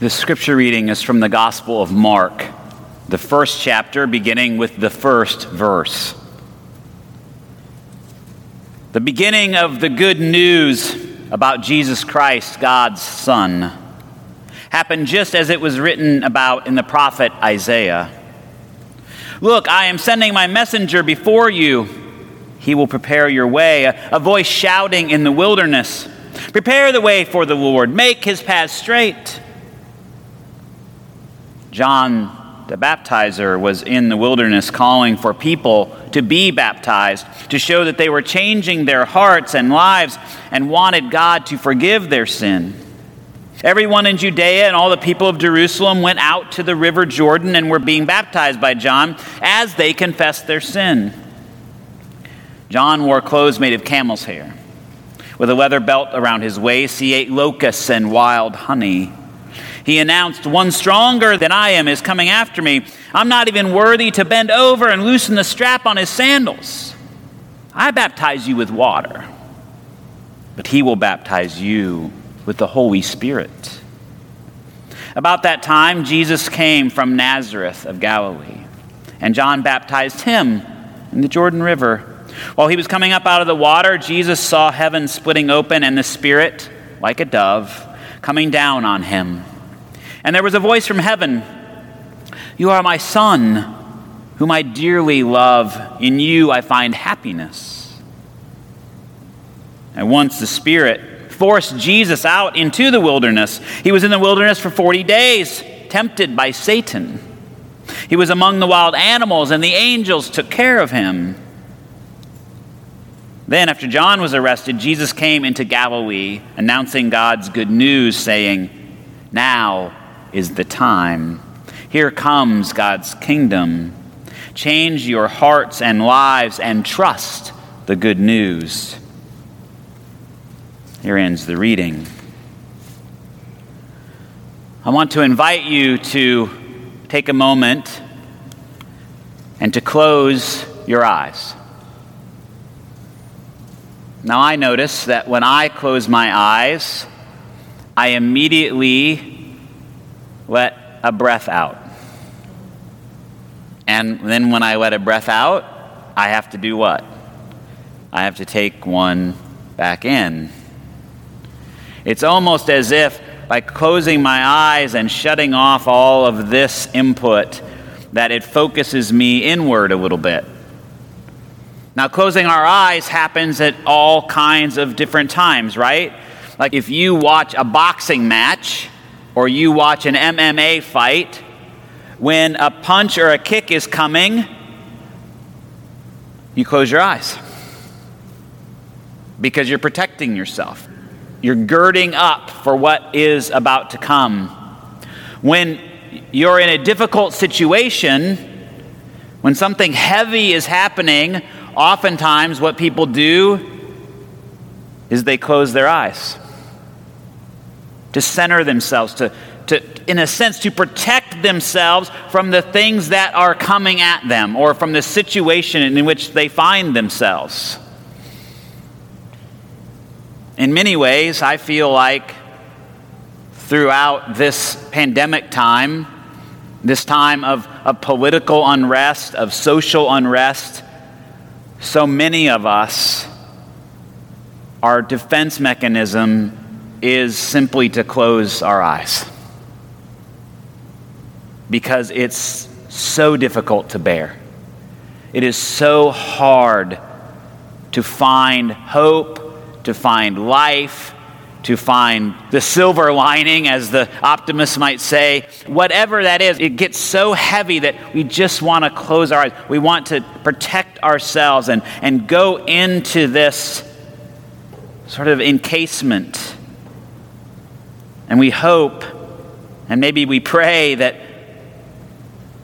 The scripture reading is from the Gospel of Mark, the first chapter, beginning with the first verse. The beginning of the good news about Jesus Christ, God's Son, happened just as it was written about in the prophet Isaiah. Look, I am sending my messenger before you. He will prepare your way. A, voice shouting in the wilderness Prepare the way for the Lord, make his path straight. John the baptizer was in the wilderness calling for people to be baptized, to show that they were changing their hearts and lives and wanted God to forgive their sin. Everyone in Judea and all the people of Jerusalem went out to the river Jordan and were being baptized by John as they confessed their sin. John wore clothes made of camel's hair. With a leather belt around his waist, he ate locusts and wild honey. He announced, One stronger than I am is coming after me. I'm not even worthy to bend over and loosen the strap on his sandals. I baptize you with water, but he will baptize you with the Holy Spirit. About that time, Jesus came from Nazareth of Galilee, and John baptized him in the Jordan River. While he was coming up out of the water, Jesus saw heaven splitting open and the Spirit, like a dove, coming down on him. And there was a voice from heaven You are my Son, whom I dearly love. In you I find happiness. And once the Spirit forced Jesus out into the wilderness, he was in the wilderness for 40 days, tempted by Satan. He was among the wild animals, and the angels took care of him. Then, after John was arrested, Jesus came into Galilee, announcing God's good news, saying, Now is the time. Here comes God's kingdom. Change your hearts and lives and trust the good news. Here ends the reading. I want to invite you to take a moment and to close your eyes. Now, I notice that when I close my eyes, I immediately let a breath out. And then when I let a breath out, I have to do what? I have to take one back in. It's almost as if by closing my eyes and shutting off all of this input, that it focuses me inward a little bit. Now, closing our eyes happens at all kinds of different times, right? Like if you watch a boxing match, or you watch an MMA fight, when a punch or a kick is coming, you close your eyes because you're protecting yourself. You're girding up for what is about to come. When you're in a difficult situation, when something heavy is happening, oftentimes what people do is they close their eyes to center themselves, to, to, in a sense, to protect themselves from the things that are coming at them or from the situation in which they find themselves. In many ways, I feel like throughout this pandemic time, this time of, of political unrest, of social unrest, so many of us, our defense mechanism is simply to close our eyes because it's so difficult to bear. It is so hard to find hope, to find life, to find the silver lining, as the optimist might say. Whatever that is, it gets so heavy that we just want to close our eyes. We want to protect ourselves and, and go into this sort of encasement and we hope, and maybe we pray that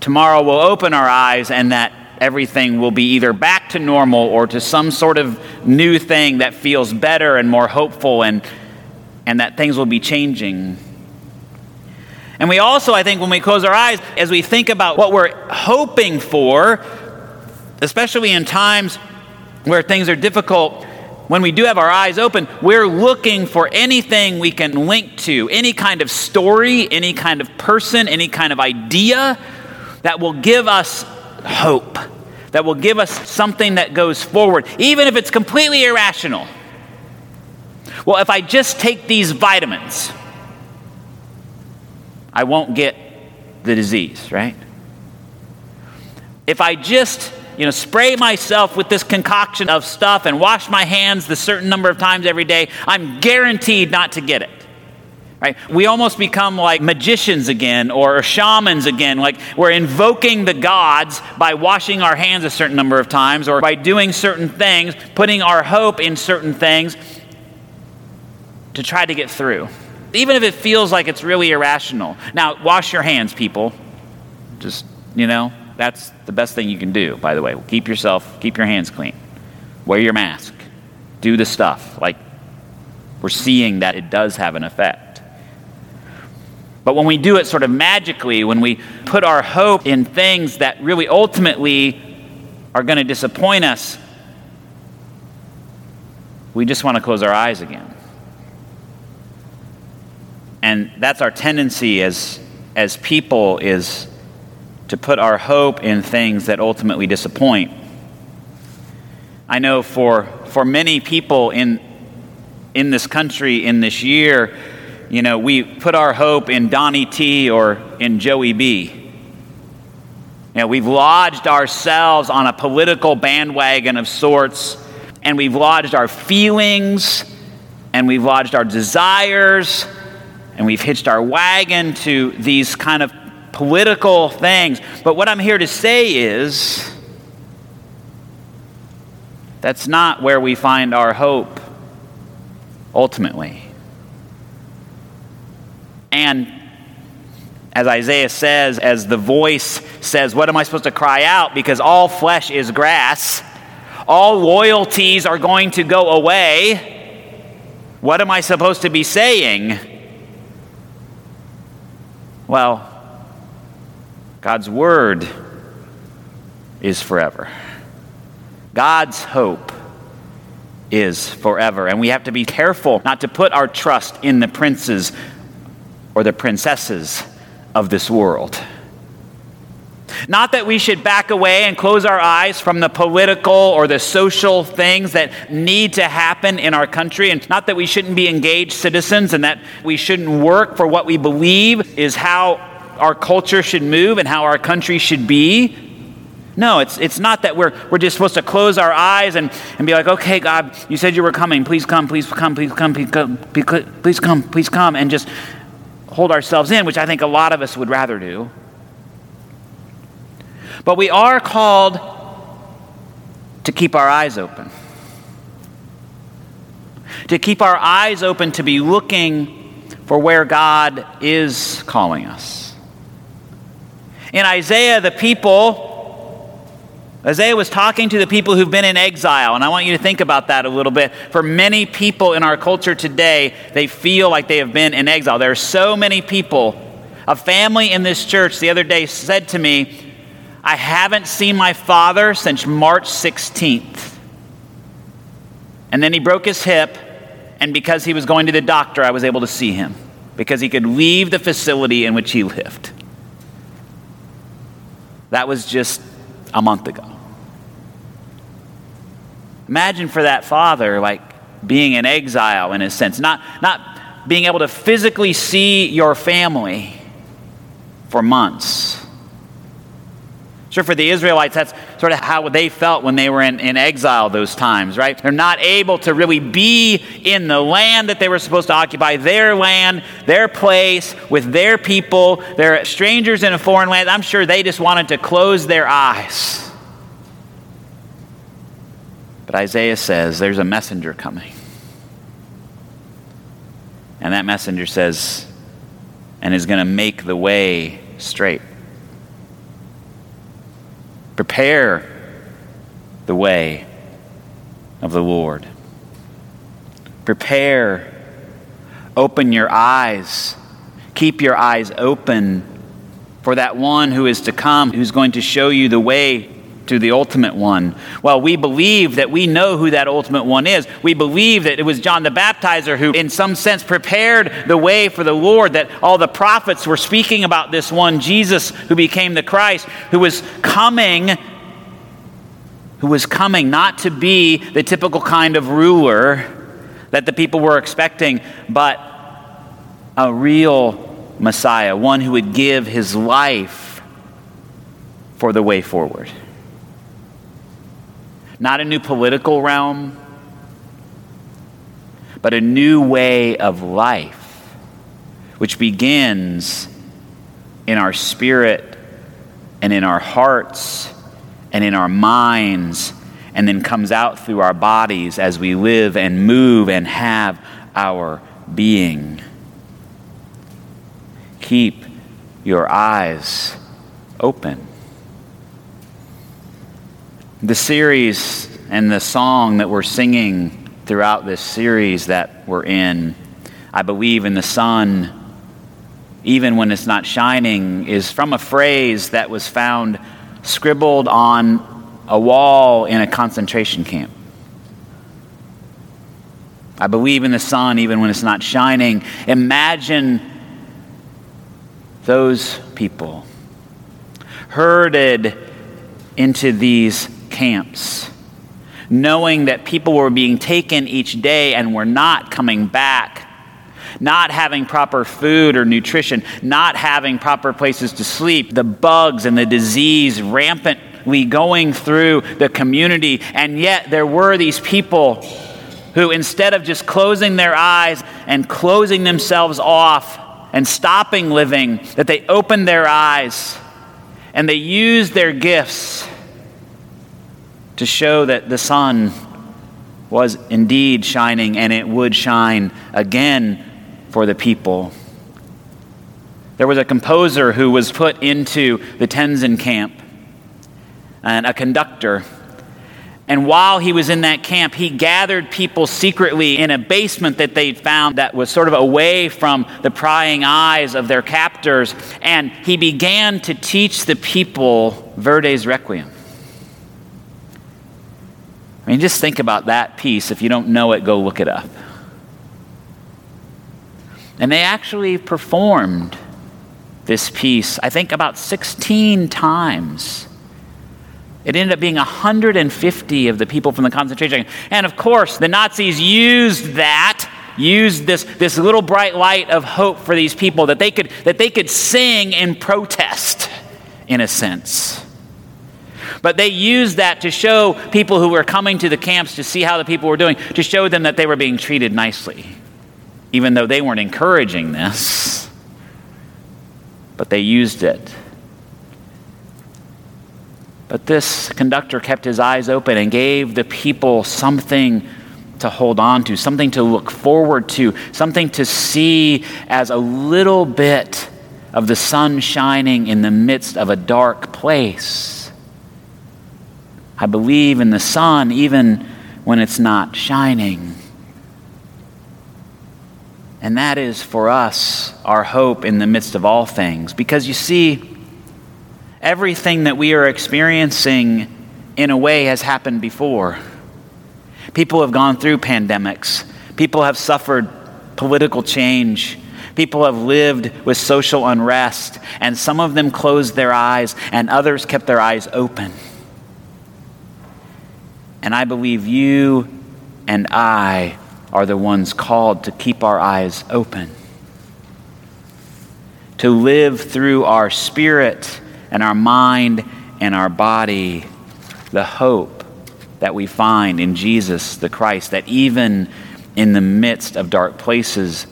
tomorrow we'll open our eyes and that everything will be either back to normal or to some sort of new thing that feels better and more hopeful and, and that things will be changing. And we also, I think, when we close our eyes, as we think about what we're hoping for, especially in times where things are difficult, when we do have our eyes open, we're looking for anything we can link to, any kind of story, any kind of person, any kind of idea that will give us hope, that will give us something that goes forward, even if it's completely irrational. Well, if I just take these vitamins, I won't get the disease, right? If I just you know, spray myself with this concoction of stuff and wash my hands the certain number of times every day, I'm guaranteed not to get it. Right? We almost become like magicians again or shamans again. Like we're invoking the gods by washing our hands a certain number of times or by doing certain things, putting our hope in certain things to try to get through. Even if it feels like it's really irrational. Now, wash your hands, people. Just, you know, that's the best thing you can do, by the way. Keep yourself, keep your hands clean. Wear your mask. Do the stuff. Like, we're seeing that it does have an effect. But when we do it sort of magically, when we put our hope in things that really ultimately are going to disappoint us, we just want to close our eyes again. And that's our tendency as, as people is to put our hope in things that ultimately disappoint. I know for, for many people in, in this country in this year, you know, we put our hope in Donnie T or in Joey B. You know, we've lodged ourselves on a political bandwagon of sorts, and we've lodged our feelings, and we've lodged our desires, and we've hitched our wagon to these kind of political things. But what I'm here to say is that's not where we find our hope ultimately. And as Isaiah says, as the voice says, What am I supposed to cry out? Because all flesh is grass, all loyalties are going to go away. What am I supposed to be saying? Well, God's word is forever. God's hope is forever. And we have to be careful not to put our trust in the princes or the princesses of this world. Not that we should back away and close our eyes from the political or the social things that need to happen in our country, and not that we shouldn't be engaged citizens and that we shouldn't work for what we believe is how our culture should move and how our country should be. No, it's, it's not that we're, we're just supposed to close our eyes and, and be like, okay, God, you said you were coming. Please come, please come, please come, please come, please come, please come, and just hold ourselves in, which I think a lot of us would rather do. But we are called to keep our eyes open. To keep our eyes open to be looking for where God is calling us. In Isaiah, the people, Isaiah was talking to the people who've been in exile, and I want you to think about that a little bit. For many people in our culture today, they feel like they have been in exile. There are so many people. A family in this church the other day said to me, I haven't seen my father since March 16th. And then he broke his hip, and because he was going to the doctor, I was able to see him because he could leave the facility in which he lived. That was just a month ago. Imagine for that father, like being in exile in a sense, not, not being able to physically see your family for months. Sure, for the Israelites, that's sort of how they felt when they were in, in exile those times, right? They're not able to really be in the land that they were supposed to occupy, their land, their place, with their people. They're strangers in a foreign land. I'm sure they just wanted to close their eyes. But Isaiah says there's a messenger coming. And that messenger says, and is going to make the way straight. Prepare the way of the Lord. Prepare. Open your eyes. Keep your eyes open for that one who is to come, who's going to show you the way to the ultimate one. Well, we believe that we know who that ultimate one is. We believe that it was John the Baptizer who, in some sense, prepared the way for the Lord, that all the prophets were speaking about this one, Jesus, who became the Christ, who was coming. Who was coming not to be the typical kind of ruler that the people were expecting, but a real Messiah, one who would give his life for the way forward not a new political realm, but a new way of life, which begins in our spirit and in our hearts and in our minds, and then comes out through our bodies as we live and move and have our being. Keep your eyes open. The series and the song that we're singing throughout this series that we're in, I believe in the sun, even when it's not shining, is from a phrase that was found scribbled on a wall in a concentration camp. I believe in the sun even when it's not shining. Imagine those people herded into these camps, knowing that people were being taken each day and were not coming back, not having proper food or nutrition, not having proper places to sleep, the bugs and the disease rampantly going through the community. And yet there were these people who, instead of just closing their eyes and closing themselves off and stopping living, that they opened their eyes and they used their gifts to show that the sun was indeed shining and it would shine again for the people. There was a composer who was put into the Terezin camp and a conductor. And while he was in that camp, he gathered people secretly in a basement that they'd found that was sort of away from the prying eyes of their captors. And he began to teach the people Verdi's Requiem. I mean, just think about that piece. If you don't know it, go look it up. And they actually performed this piece, I think, about 16 times. It ended up being 150 of the people from the concentration camp. And of course, the Nazis used that, used this, this little bright light of hope for these people that they could, that they could sing in protest, in a sense. But they used that to show people who were coming to the camps to see how the people were doing, to show them that they were being treated nicely, even though they weren't encouraging this. But they used it. But this conductor kept his eyes open and gave the people something to hold on to, something to look forward to, something to see as a little bit of the sun shining in the midst of a dark place. I believe in the sun even when it's not shining. And that is for us our hope in the midst of all things. Because you see, everything that we are experiencing in a way has happened before. People have gone through pandemics, people have suffered political change. People have lived with social unrest, and some of them closed their eyes, and others kept their eyes open. And I believe you and I are the ones called to keep our eyes open, to live through our spirit and our mind and our body the hope that we find in Jesus the Christ, that even in the midst of dark places,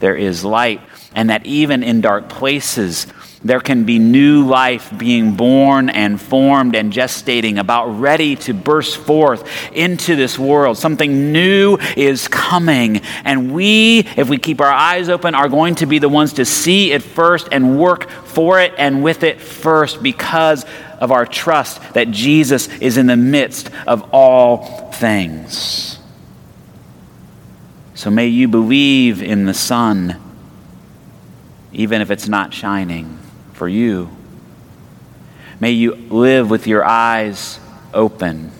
there is light, and that even in dark places, there can be new life being born and formed and gestating, about ready to burst forth into this world. Something new is coming. And we, if we keep our eyes open, are going to be the ones to see it first and work for it and with it first because of our trust that Jesus is in the midst of all things. So may you believe in the sun, even if it's not shining for you. May you live with your eyes open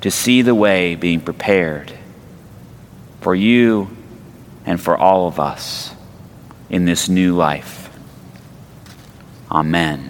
to see the way being prepared for you and for all of us in this new life. Amen.